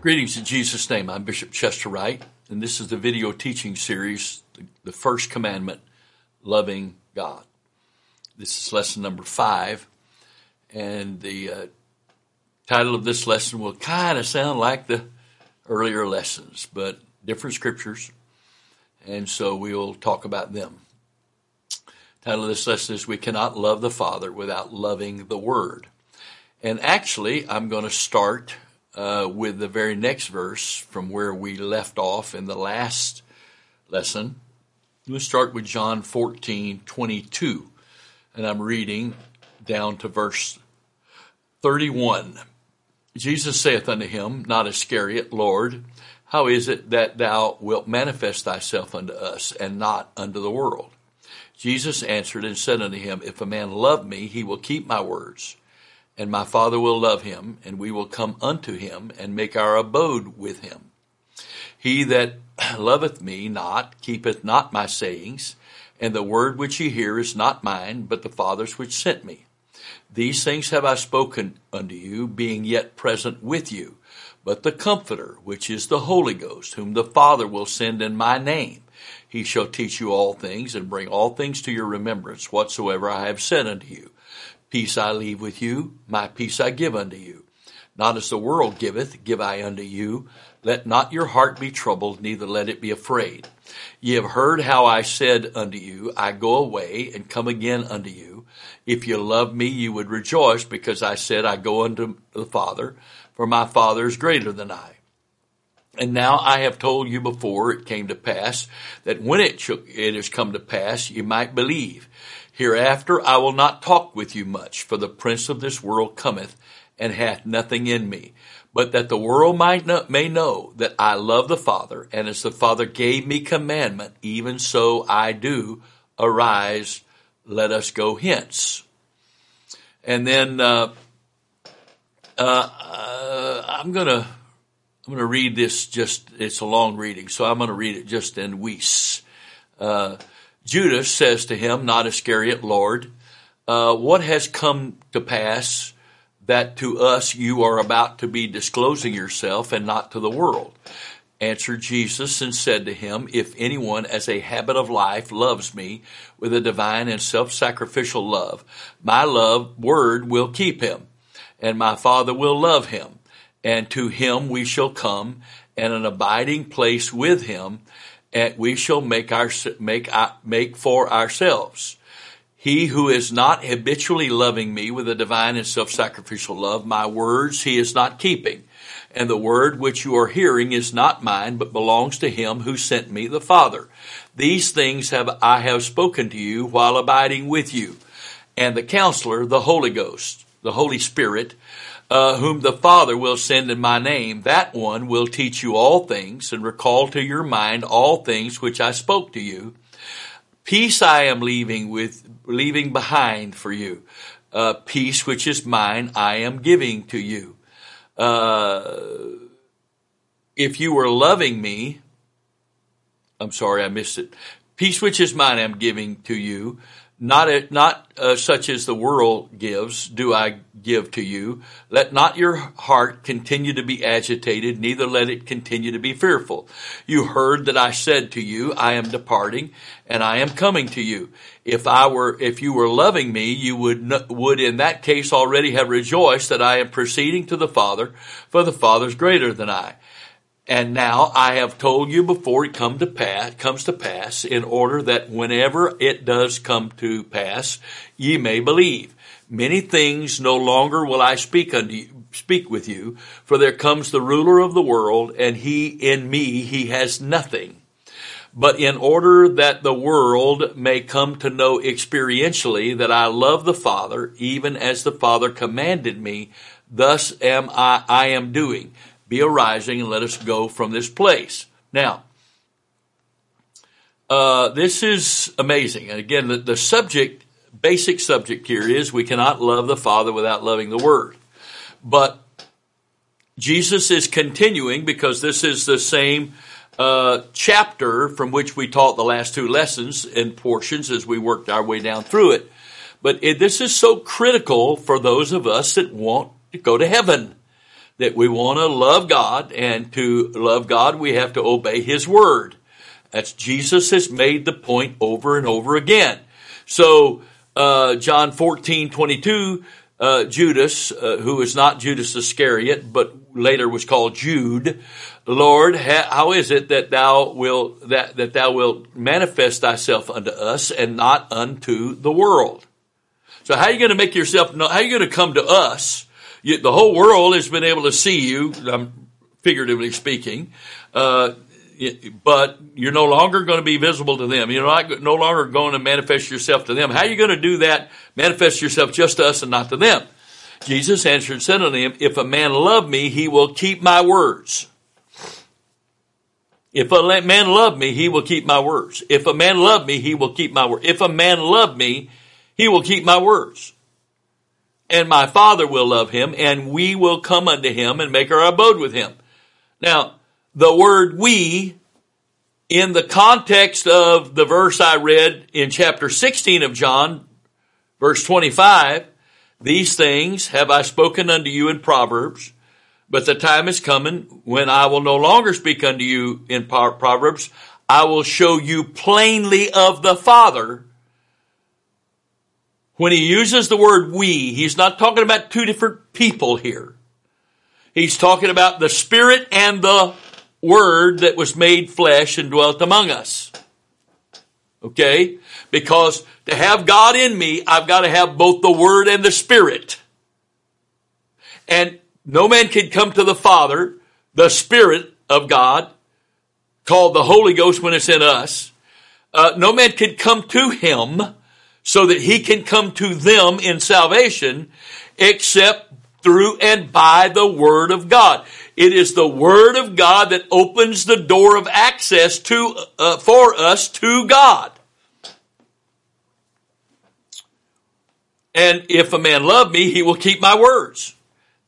Greetings in Jesus' name. I'm Bishop Chester Wright, and this is the video teaching series, The First Commandment Loving God. This is lesson number five, and the uh, title of this lesson will kind of sound like the earlier lessons, but different scriptures, and so we'll talk about them. title of this lesson is We Cannot Love the Father Without Loving the Word. And actually, I'm going to start uh, with the very next verse from where we left off in the last lesson. We'll start with John 14, 22. And I'm reading down to verse 31. Jesus saith unto him, not Iscariot, Lord, how is it that thou wilt manifest thyself unto us and not unto the world? Jesus answered and said unto him, If a man love me, he will keep my words and my Father will love him, and we will come unto him and make our abode with him. He that loveth me not keepeth not my sayings, and the word which ye hear is not mine, but the Father's which sent me. These things have I spoken unto you, being yet present with you. But the Comforter, which is the Holy Ghost, whom the Father will send in my name, he shall teach you all things, and bring all things to your remembrance, whatsoever I have said unto you. Peace I leave with you, my peace I give unto you. Not as the world giveth, give I unto you. Let not your heart be troubled, neither let it be afraid. Ye have heard how I said unto you, I go away and come again unto you. If you love me, you would rejoice because I said, I go unto the Father, for my Father is greater than I. And now I have told you before it came to pass that when it, it has come to pass, you might believe. Hereafter I will not talk with you much, for the prince of this world cometh and hath nothing in me. But that the world might may know that I love the Father, and as the Father gave me commandment, even so I do. Arise, let us go hence. And then uh, uh, uh, I'm gonna I'm gonna read this. Just it's a long reading, so I'm gonna read it just in Wuest. Uh, Judas says to him, not Iscariot, Lord, uh, what has come to pass that to us you are about to be disclosing yourself and not to the world? Answered Jesus and said to him, If anyone as a habit of life loves me with a divine and self-sacrificial love, my love word will keep him, and my Father will love him, and to him we shall come, and an abiding place with him, and we shall make our make uh, make for ourselves. He who is not habitually loving me with a divine and self-sacrificial love, my words he is not keeping. And the word which you are hearing is not mine, but belongs to him who sent me, the Father. These things have I have spoken to you while abiding with you. And the counselor, the Holy Ghost, the Holy Spirit, uh, whom the Father will send in my name, that one will teach you all things and recall to your mind all things which I spoke to you. Peace I am leaving with, leaving behind for you. Uh, peace which is mine I am giving to you. Uh, if you were loving me, I'm sorry I missed it. Peace which is mine I'm giving to you not a, not uh, such as the world gives do I give to you. Let not your heart continue to be agitated, neither let it continue to be fearful. You heard that I said to you, I am departing and I am coming to you. If I were, if you were loving me, you would, would in that case already have rejoiced that I am proceeding to the Father, for the Father is greater than I. And now I have told you before it come to pass, comes to pass, in order that whenever it does come to pass, ye may believe. Many things no longer will I speak unto you, speak with you, for there comes the ruler of the world, and he in me he has nothing. But in order that the world may come to know experientially that I love the Father, even as the Father commanded me, thus am I, I am doing be arising and let us go from this place. Now, uh, this is amazing. And again, the, the subject, basic subject here is we cannot love the Father without loving the Word. But Jesus is continuing because this is the same uh, chapter from which we taught the last two lessons in portions as we worked our way down through it. But it, this is so critical for those of us that want to go to heaven that we want to love God, and to love God, we have to obey His Word. That's Jesus has made the point over and over again. So, uh, John 14, 22, uh, Judas, uh, who is not Judas Iscariot, but later was called Jude, Lord, how is it that thou will that, that thou wilt manifest thyself unto us and not unto the world? So how are you going to make yourself know? How are you going to come to us? You, the whole world has been able to see you, um, figuratively speaking, uh, but you're no longer going to be visible to them. You're not, no longer going to manifest yourself to them. How are you going to do that? Manifest yourself just to us and not to them. Jesus answered said unto him, If a man love me, he will keep my words. If a man love me, he will keep my words. If a man love me, he will keep my word. If a man love me, he will keep my words. And my Father will love him, and we will come unto him and make our abode with him. Now, the word we, in the context of the verse I read in chapter 16 of John, verse 25, these things have I spoken unto you in Proverbs, but the time is coming when I will no longer speak unto you in Proverbs. I will show you plainly of the Father. When he uses the word we, he's not talking about two different people here. He's talking about the Spirit and the Word that was made flesh and dwelt among us. Okay? Because to have God in me, I've got to have both the Word and the Spirit. And no man can come to the Father, the Spirit of God, called the Holy Ghost when it's in us. Uh, no man can come to Him so that He can come to them in salvation except through and by the Word of God. It is the Word of God that opens the door of access to, uh, for us to God. And if a man love me, he will keep my words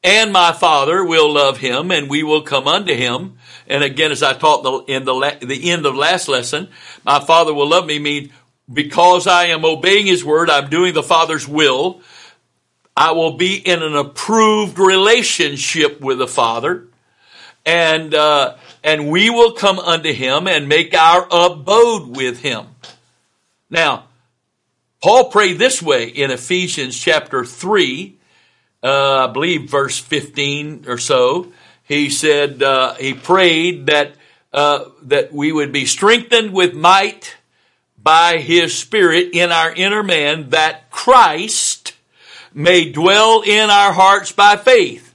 and my Father will love him, and we will come unto him. And again, as I taught in the, the end of last lesson, my Father will love me mean because I am obeying his word, I'm doing the Father's will. I will be in an approved relationship with the Father, and uh, and we will come unto him and make our abode with him. Now, Paul prayed this way in Ephesians chapter three uh, I believe verse 15 or so, he said, uh, he prayed that, uh, that we would be strengthened with might by his spirit in our inner man that Christ may dwell in our hearts by faith.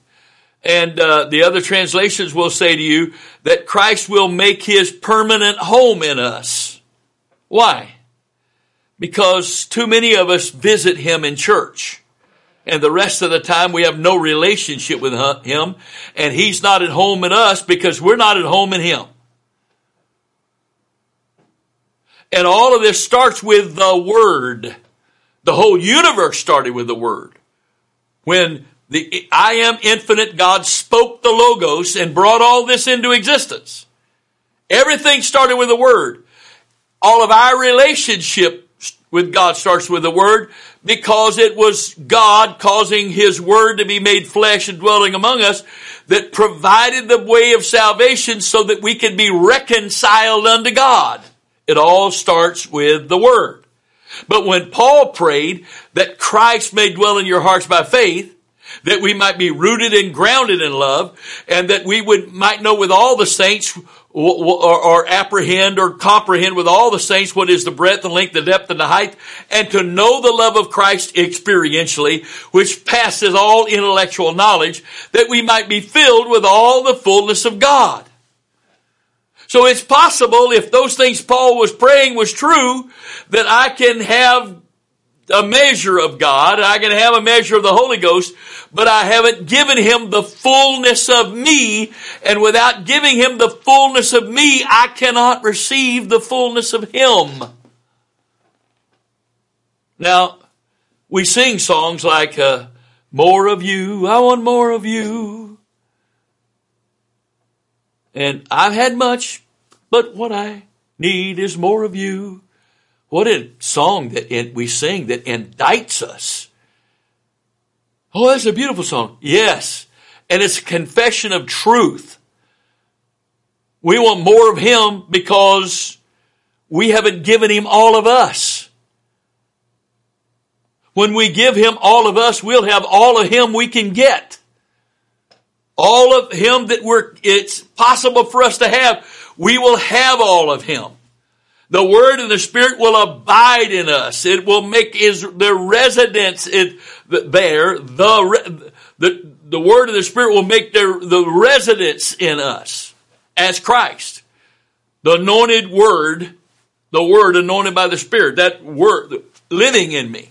And, uh, the other translations will say to you that Christ will make his permanent home in us. Why? Because too many of us visit him in church and the rest of the time we have no relationship with him and he's not at home in us because we're not at home in him. And all of this starts with the word. The whole universe started with the word. When the I am infinite God spoke the logos and brought all this into existence. Everything started with the word. All of our relationship with God starts with the Word because it was God causing His Word to be made flesh and dwelling among us that provided the way of salvation so that we could be reconciled unto God. It all starts with the Word. But when Paul prayed that Christ may dwell in your hearts by faith, that we might be rooted and grounded in love, and that we would might know with all the saints or, or, apprehend or comprehend with all the saints what is the breadth and length, the depth and the height, and to know the love of Christ experientially, which passes all intellectual knowledge, that we might be filled with all the fullness of God. So it's possible if those things Paul was praying was true, that I can have a measure of God, I can have a measure of the Holy Ghost, but I haven't given him the fullness of me, and without giving him the fullness of me, I cannot receive the fullness of him. Now, we sing songs like, uh, more of you, I want more of you. And I've had much, but what I need is more of you. What a song that we sing that indicts us. Oh, that's a beautiful song. Yes. And it's a confession of truth. We want more of Him because we haven't given Him all of us. When we give Him all of us, we'll have all of Him we can get. All of Him that we're, it's possible for us to have, we will have all of Him. The Word and the Spirit will abide in us. It will make his, the residence it, there, the, the, the Word and the Spirit will make their, the residence in us as Christ. The anointed Word, the Word anointed by the Spirit, that Word living in me.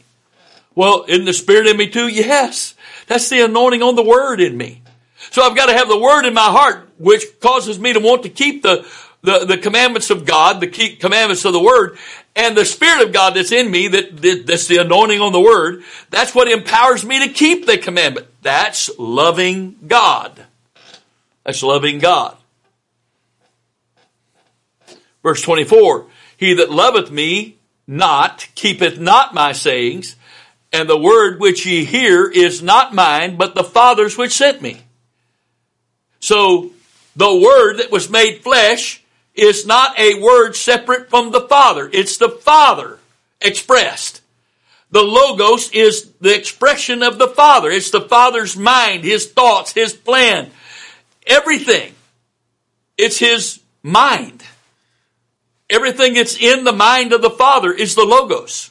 Well, in the Spirit in me too? Yes. That's the anointing on the Word in me. So I've got to have the Word in my heart, which causes me to want to keep the, the, the commandments of God, the key commandments of the Word, and the Spirit of God that's in me, that, that, that's the anointing on the Word, that's what empowers me to keep the commandment. That's loving God. That's loving God. Verse 24, He that loveth me not, keepeth not my sayings, and the word which ye hear is not mine, but the Father's which sent me. So, the word that was made flesh is not a word separate from the Father. It's the Father expressed. The Logos is the expression of the Father. It's the Father's mind, His thoughts, His plan, everything. It's His mind. Everything that's in the mind of the Father is the Logos.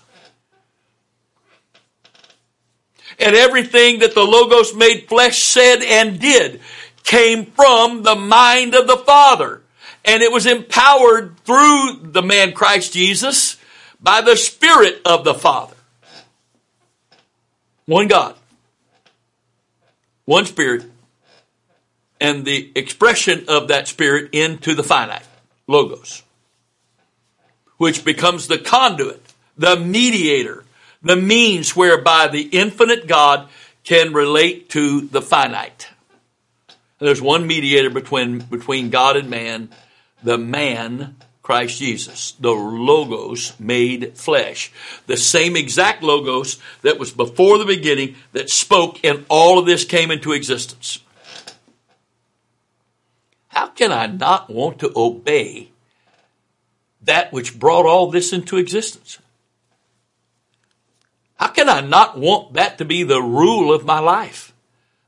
And everything that the Logos made flesh said and did came from the mind of the Father and it was empowered through the man Christ Jesus by the Spirit of the Father. One God, one Spirit, and the expression of that Spirit into the finite, Logos, which becomes the conduit, the mediator, the means whereby the infinite God can relate to the finite. There's one mediator between, between God and man, the man Christ Jesus, the Logos made flesh. The same exact Logos that was before the beginning that spoke and all of this came into existence. How can I not want to obey that which brought all this into existence? How can I not want that to be the rule of my life,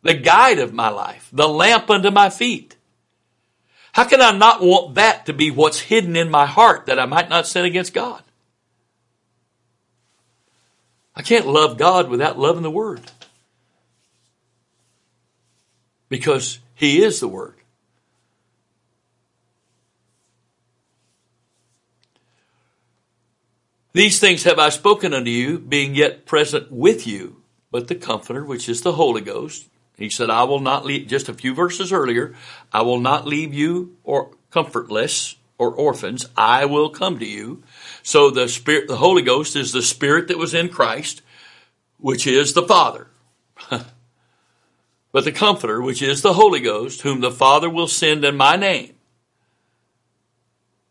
the guide of my life, the lamp unto my feet? How can I not want that to be what's hidden in my heart that I might not sin against God? I can't love God without loving the Word. Because He is the Word. These things have I spoken unto you, being yet present with you, but the Comforter, which is the Holy Ghost, he said, I will not leave, just a few verses earlier, I will not leave you or comfortless or orphans. I will come to you. So the Spirit, the Holy Ghost is the Spirit that was in Christ, which is the Father. but the Comforter, which is the Holy Ghost, whom the Father will send in my name.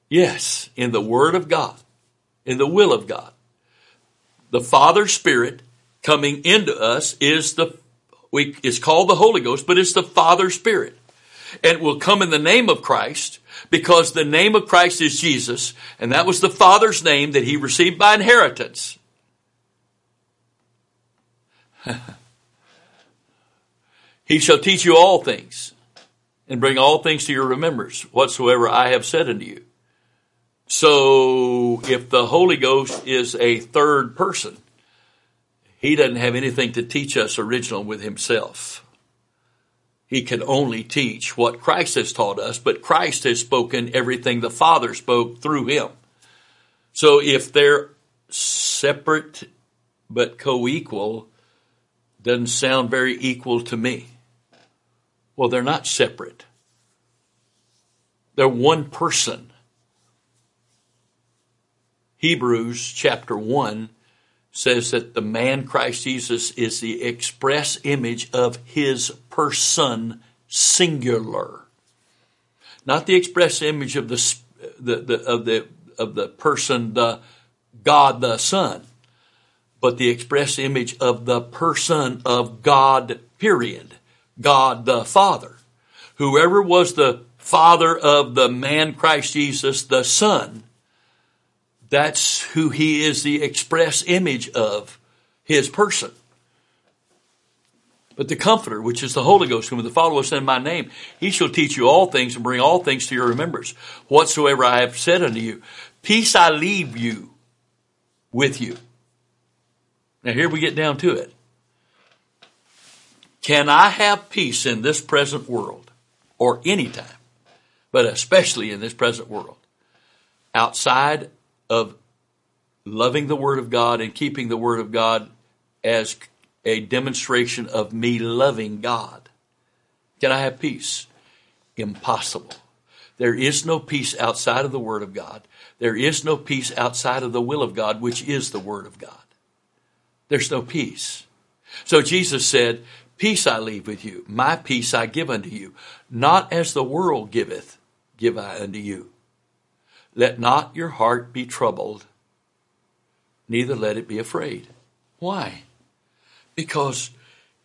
Yes, in the Word of God, in the will of God. The Father Spirit coming into us is the we, it's called the Holy Ghost, but it's the Father Spirit. And it will come in the name of Christ because the name of Christ is Jesus, and that was the Father's name that he received by inheritance. he shall teach you all things and bring all things to your remembrance whatsoever I have said unto you. So if the Holy Ghost is a third person, he doesn't have anything to teach us original with himself. He can only teach what Christ has taught us, but Christ has spoken everything the Father spoke through him. So if they're separate but co-equal, doesn't sound very equal to me. Well, they're not separate. They're one person. Hebrews chapter 1 says that the man Christ Jesus is the express image of his person singular. Not the express image of the, the, the, of the of the person the God the Son, but the express image of the person of God period. God the Father. Whoever was the Father of the man Christ Jesus, the Son, that's who he is the express image of his person. But the Comforter, which is the Holy Ghost, whom the Father will send in my name, he shall teach you all things and bring all things to your remembrance. Whatsoever I have said unto you, peace I leave you with you. Now here we get down to it. Can I have peace in this present world or any time, but especially in this present world, outside of loving the Word of God and keeping the Word of God as a demonstration of me loving God. Can I have peace? Impossible. There is no peace outside of the Word of God. There is no peace outside of the will of God, which is the Word of God. There's no peace. So Jesus said, Peace I leave with you, my peace I give unto you. Not as the world giveth, give I unto you. Let not your heart be troubled, neither let it be afraid. Why? Because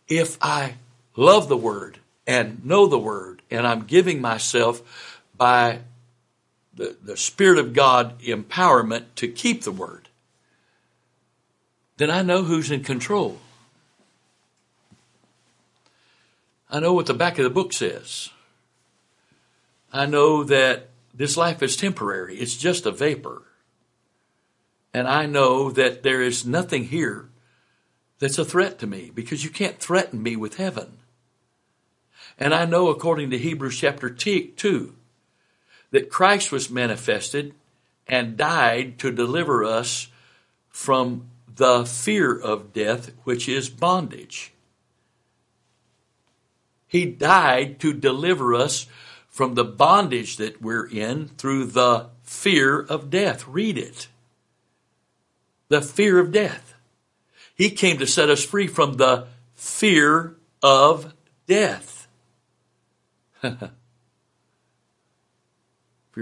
if I love the Word and know the Word, and I'm giving myself by the, the Spirit of God empowerment to keep the Word, then I know who's in control. I know what the back of the book says. I know that this life is temporary. It's just a vapor. And I know that there is nothing here that's a threat to me because you can't threaten me with heaven. And I know according to Hebrews chapter 2 that Christ was manifested and died to deliver us from the fear of death, which is bondage. He died to deliver us from the bondage that we're in through the fear of death. Read it. The fear of death. He came to set us free from the fear of death. fear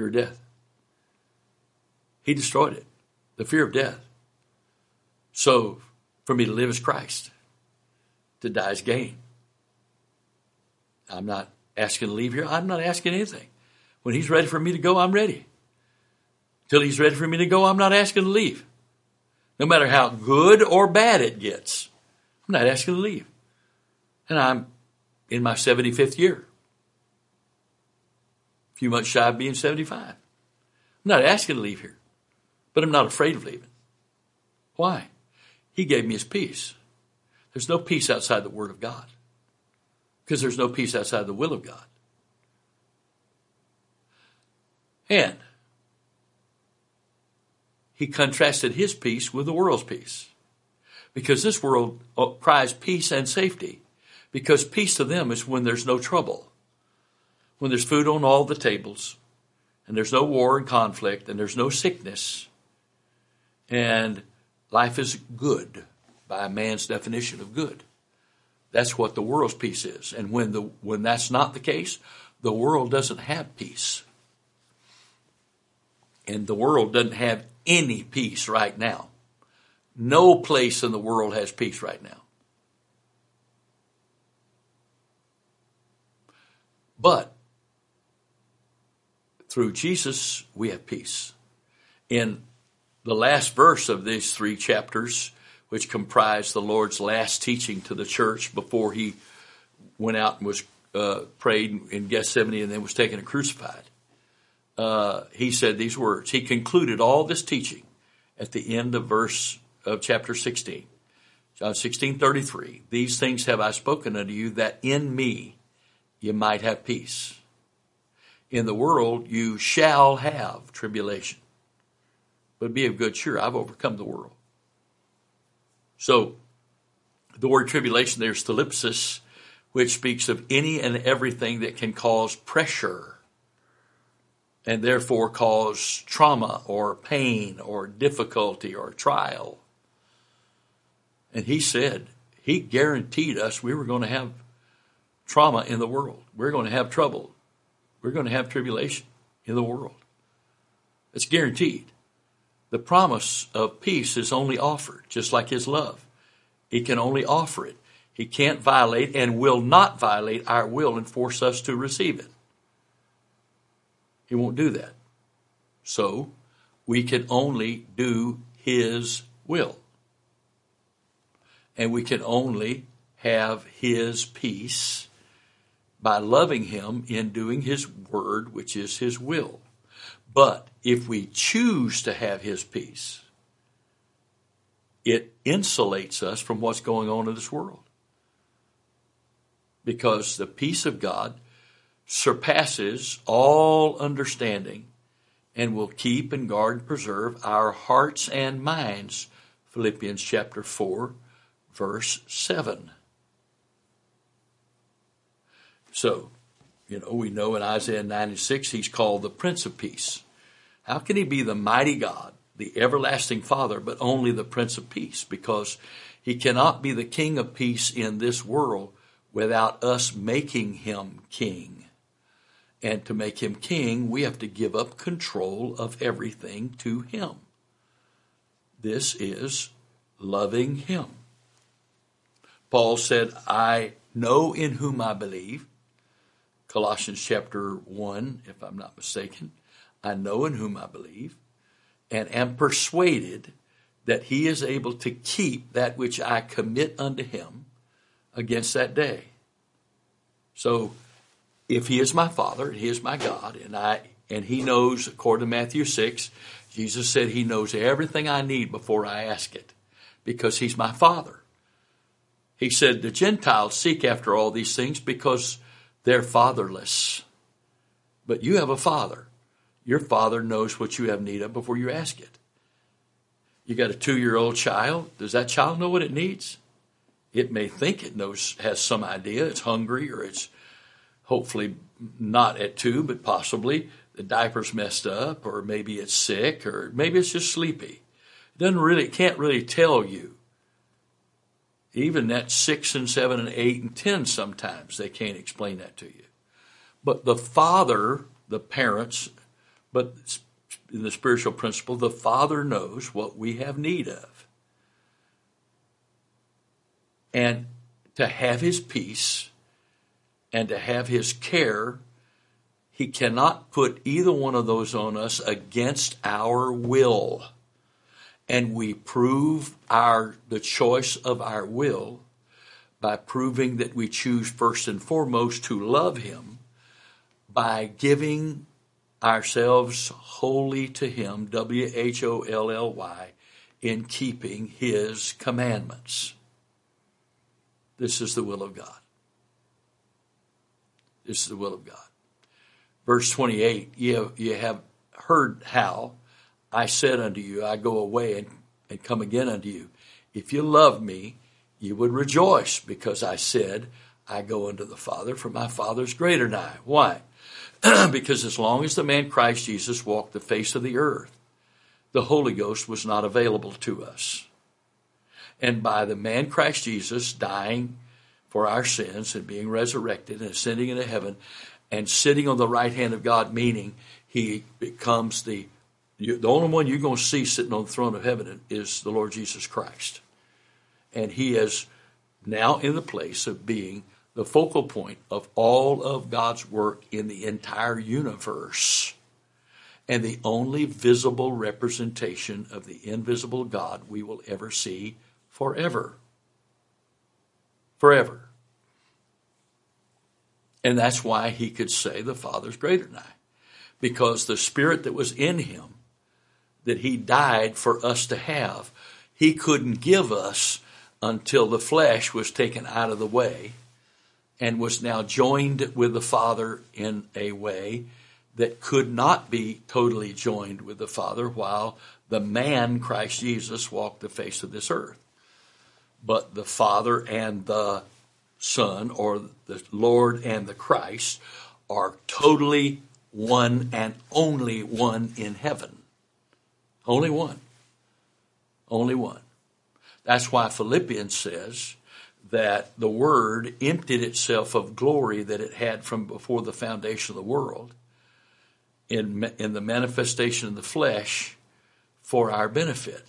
of death. He destroyed it. The fear of death. So, for me to live as Christ, to die is gain. I'm not asking to leave here. I'm not asking anything. When He's ready for me to go, I'm ready. Till He's ready for me to go, I'm not asking to leave no matter how good or bad it gets. I'm not asking to leave. And I'm in my 75th year. A few months shy of being 75. I'm not asking to leave here, but I'm not afraid of leaving. Why? He gave me his peace. There's no peace outside the Word of God because there's no peace outside the will of God. And he contrasted his peace with the world's peace. Because this world uh, cries peace and safety. Because peace to them is when there's no trouble. When there's food on all the tables, and there's no war and conflict, and there's no sickness, and life is good by man's definition of good. That's what the world's peace is. And when the when that's not the case, the world doesn't have peace. And the world doesn't have any peace right now. No place in the world has peace right now. But through Jesus, we have peace. In the last verse of these three chapters, which comprised the Lord's last teaching to the church before he went out and was uh, prayed in Gethsemane and then was taken and crucified, uh, he said these words. He concluded all this teaching at the end of verse of chapter 16. John 16, 33. These things have I spoken unto you that in me you might have peace. In the world you shall have tribulation. But be of good cheer, I've overcome the world. So, the word tribulation there is thlipsis, which speaks of any and everything that can cause pressure and therefore cause trauma or pain or difficulty or trial. And he said, he guaranteed us we were going to have trauma in the world. We're going to have trouble. We're going to have tribulation in the world. It's guaranteed. The promise of peace is only offered, just like his love. He can only offer it. He can't violate and will not violate our will and force us to receive it. He won't do that. So we can only do His will. And we can only have His peace by loving Him in doing His word, which is His will. But if we choose to have His peace, it insulates us from what's going on in this world. Because the peace of God surpasses all understanding and will keep and guard and preserve our hearts and minds. Philippians chapter 4, verse 7. So, you know, we know in Isaiah 96 he's called the Prince of Peace. How can he be the mighty God, the everlasting Father, but only the Prince of Peace? Because he cannot be the King of Peace in this world without us making him King. And to make him King, we have to give up control of everything to him. This is loving him. Paul said, I know in whom I believe, Colossians chapter 1, if I'm not mistaken. I know in whom I believe, and am persuaded that he is able to keep that which I commit unto him against that day. So, if he is my father, he is my God, and I and he knows, according to Matthew 6, Jesus said he knows everything I need before I ask it, because he's my father. He said the Gentiles seek after all these things because they're fatherless. But you have a father. Your father knows what you have need of before you ask it. You got a two year old child. Does that child know what it needs? It may think it knows, has some idea. It's hungry or it's hopefully not at two, but possibly the diaper's messed up or maybe it's sick or maybe it's just sleepy. It doesn't really, can't really tell you even that six and seven and eight and ten, sometimes they can't explain that to you. But the father, the parents, but in the spiritual principle, the father knows what we have need of. And to have his peace and to have his care, he cannot put either one of those on us against our will and we prove our the choice of our will by proving that we choose first and foremost to love him by giving ourselves wholly to him W H O L L Y in keeping his commandments. This is the will of God. This is the will of God. Verse 28 you have, you have heard how I said unto you, I go away and, and come again unto you. If you love me, you would rejoice because I said, I go unto the Father, for my Father's greater than I. Why? because as long as the man Christ Jesus walked the face of the earth, the Holy Ghost was not available to us. And by the man Christ Jesus dying for our sins and being resurrected and ascending into heaven and sitting on the right hand of God, meaning he becomes the you, the only one you're going to see sitting on the throne of heaven is the Lord Jesus Christ. And he is now in the place of being the focal point of all of God's work in the entire universe and the only visible representation of the invisible God we will ever see forever. Forever. And that's why he could say the Father's greater than I. Because the Spirit that was in him that he died for us to have. He couldn't give us until the flesh was taken out of the way and was now joined with the Father in a way that could not be totally joined with the Father while the man, Christ Jesus, walked the face of this earth. But the Father and the Son, or the Lord and the Christ, are totally one and only one in heaven. Only one. Only one. That's why Philippians says that the Word emptied itself of glory that it had from before the foundation of the world in, in the manifestation of the flesh for our benefit.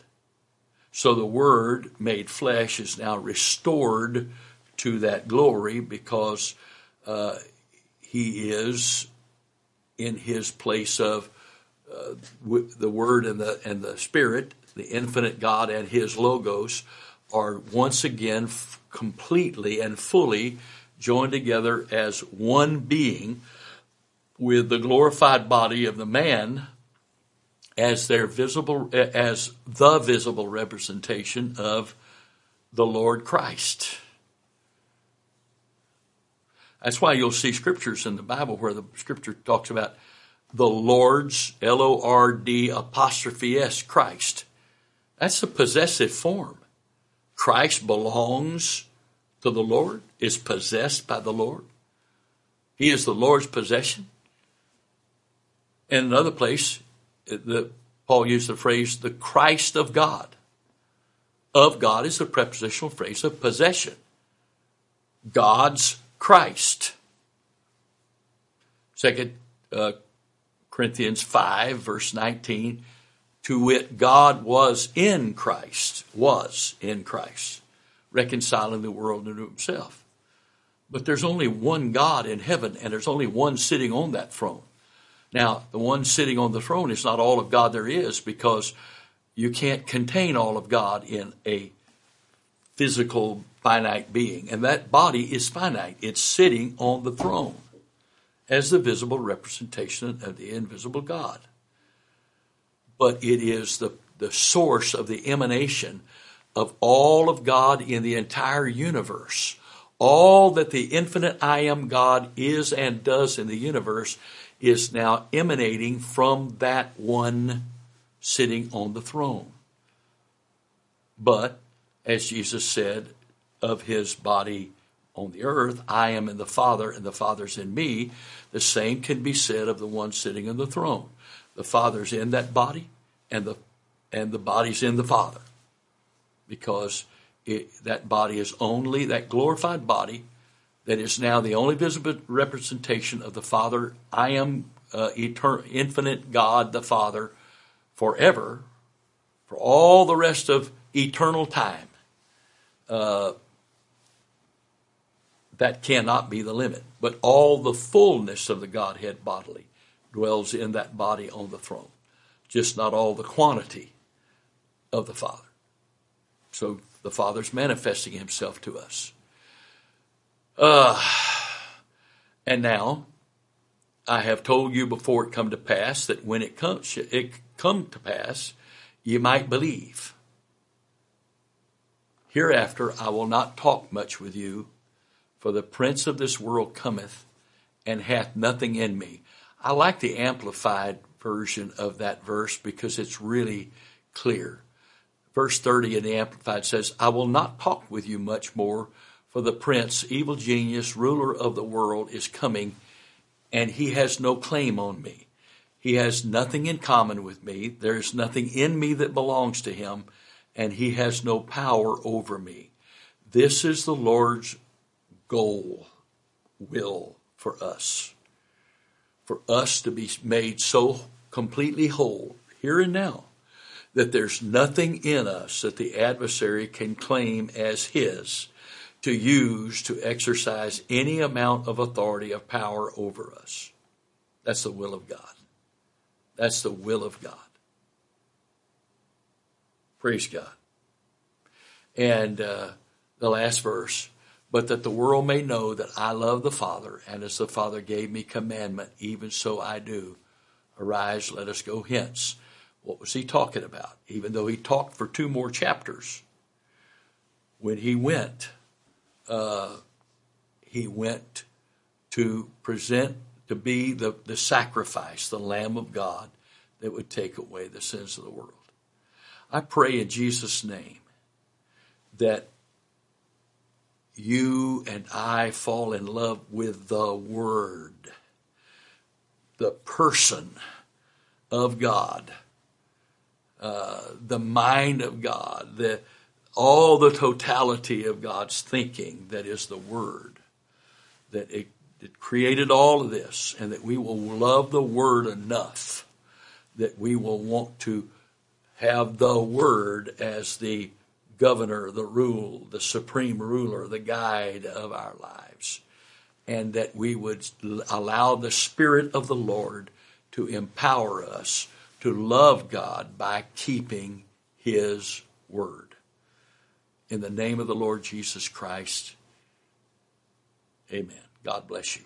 So the Word made flesh is now restored to that glory because uh, he is in his place of uh, the Word and the and the Spirit, the infinite God and His logos, are once again f- completely and fully joined together as one being, with the glorified body of the man as their visible as the visible representation of the Lord Christ. That's why you'll see scriptures in the Bible where the scripture talks about the Lord's, L O R D apostrophe S, Christ. That's a possessive form. Christ belongs to the Lord, is possessed by the Lord. He is the Lord's possession. In another place, the, Paul used the phrase, the Christ of God. Of God is a prepositional phrase of possession. God's Christ. Second uh, Corinthians 5, verse 19, to wit, God was in Christ, was in Christ, reconciling the world unto himself. But there's only one God in heaven, and there's only one sitting on that throne. Now, the one sitting on the throne is not all of God there is because you can't contain all of God in a physical, finite being. And that body is finite. It's sitting on the throne as the visible representation of the invisible God. But it is the, the source of the emanation of all of God in the entire universe. All that the infinite I am God is and does in the universe is now emanating from that one sitting on the throne. But, as Jesus said of his body on the earth, I am in the Father and the Father's in me, the same can be said of the one sitting on the throne. The Father's in that body and the and the body's in the Father. Because it, that body is only that glorified body that is now the only visible representation of the Father. I am uh, eternal, infinite God, the Father, forever, for all the rest of eternal time. Uh, that cannot be the limit. But all the fullness of the Godhead bodily dwells in that body on the throne, just not all the quantity of the Father. So the Father's manifesting Himself to us. Uh, and now, I have told you before it come to pass that when it comes, it come to pass, you might believe. Hereafter, I will not talk much with you for the prince of this world cometh and hath nothing in me. I like the amplified version of that verse because it's really clear. Verse 30 in the Amplified says, I will not talk with you much more, for the prince, evil genius, ruler of the world, is coming, and he has no claim on me. He has nothing in common with me. There is nothing in me that belongs to him, and he has no power over me. This is the Lord's goal, will for us. For us to be made so completely whole here and now that there's nothing in us that the adversary can claim as his to use to exercise any amount of authority of power over us. That's the will of God. That's the will of God. Praise God. And uh, the last verse but that the world may know that I love the Father, and as the Father gave me commandment, even so I do. Arise, let us go hence. What was he talking about? Even though he talked for two more chapters, when he went, uh, he went to present, to be the, the sacrifice, the Lamb of God that would take away the sins of the world. I pray in Jesus' name that you and I fall in love with the Word, the person of God, uh, the mind of God, the, all the totality of God's thinking that is the Word, that it, it created all of this, and that we will love the Word enough that we will want to have the Word as the governor, the rule, the supreme ruler, the guide of our lives. And that we would allow the Spirit of the Lord to empower us to love God by keeping His word. In the name of the Lord Jesus Christ, amen. God bless you.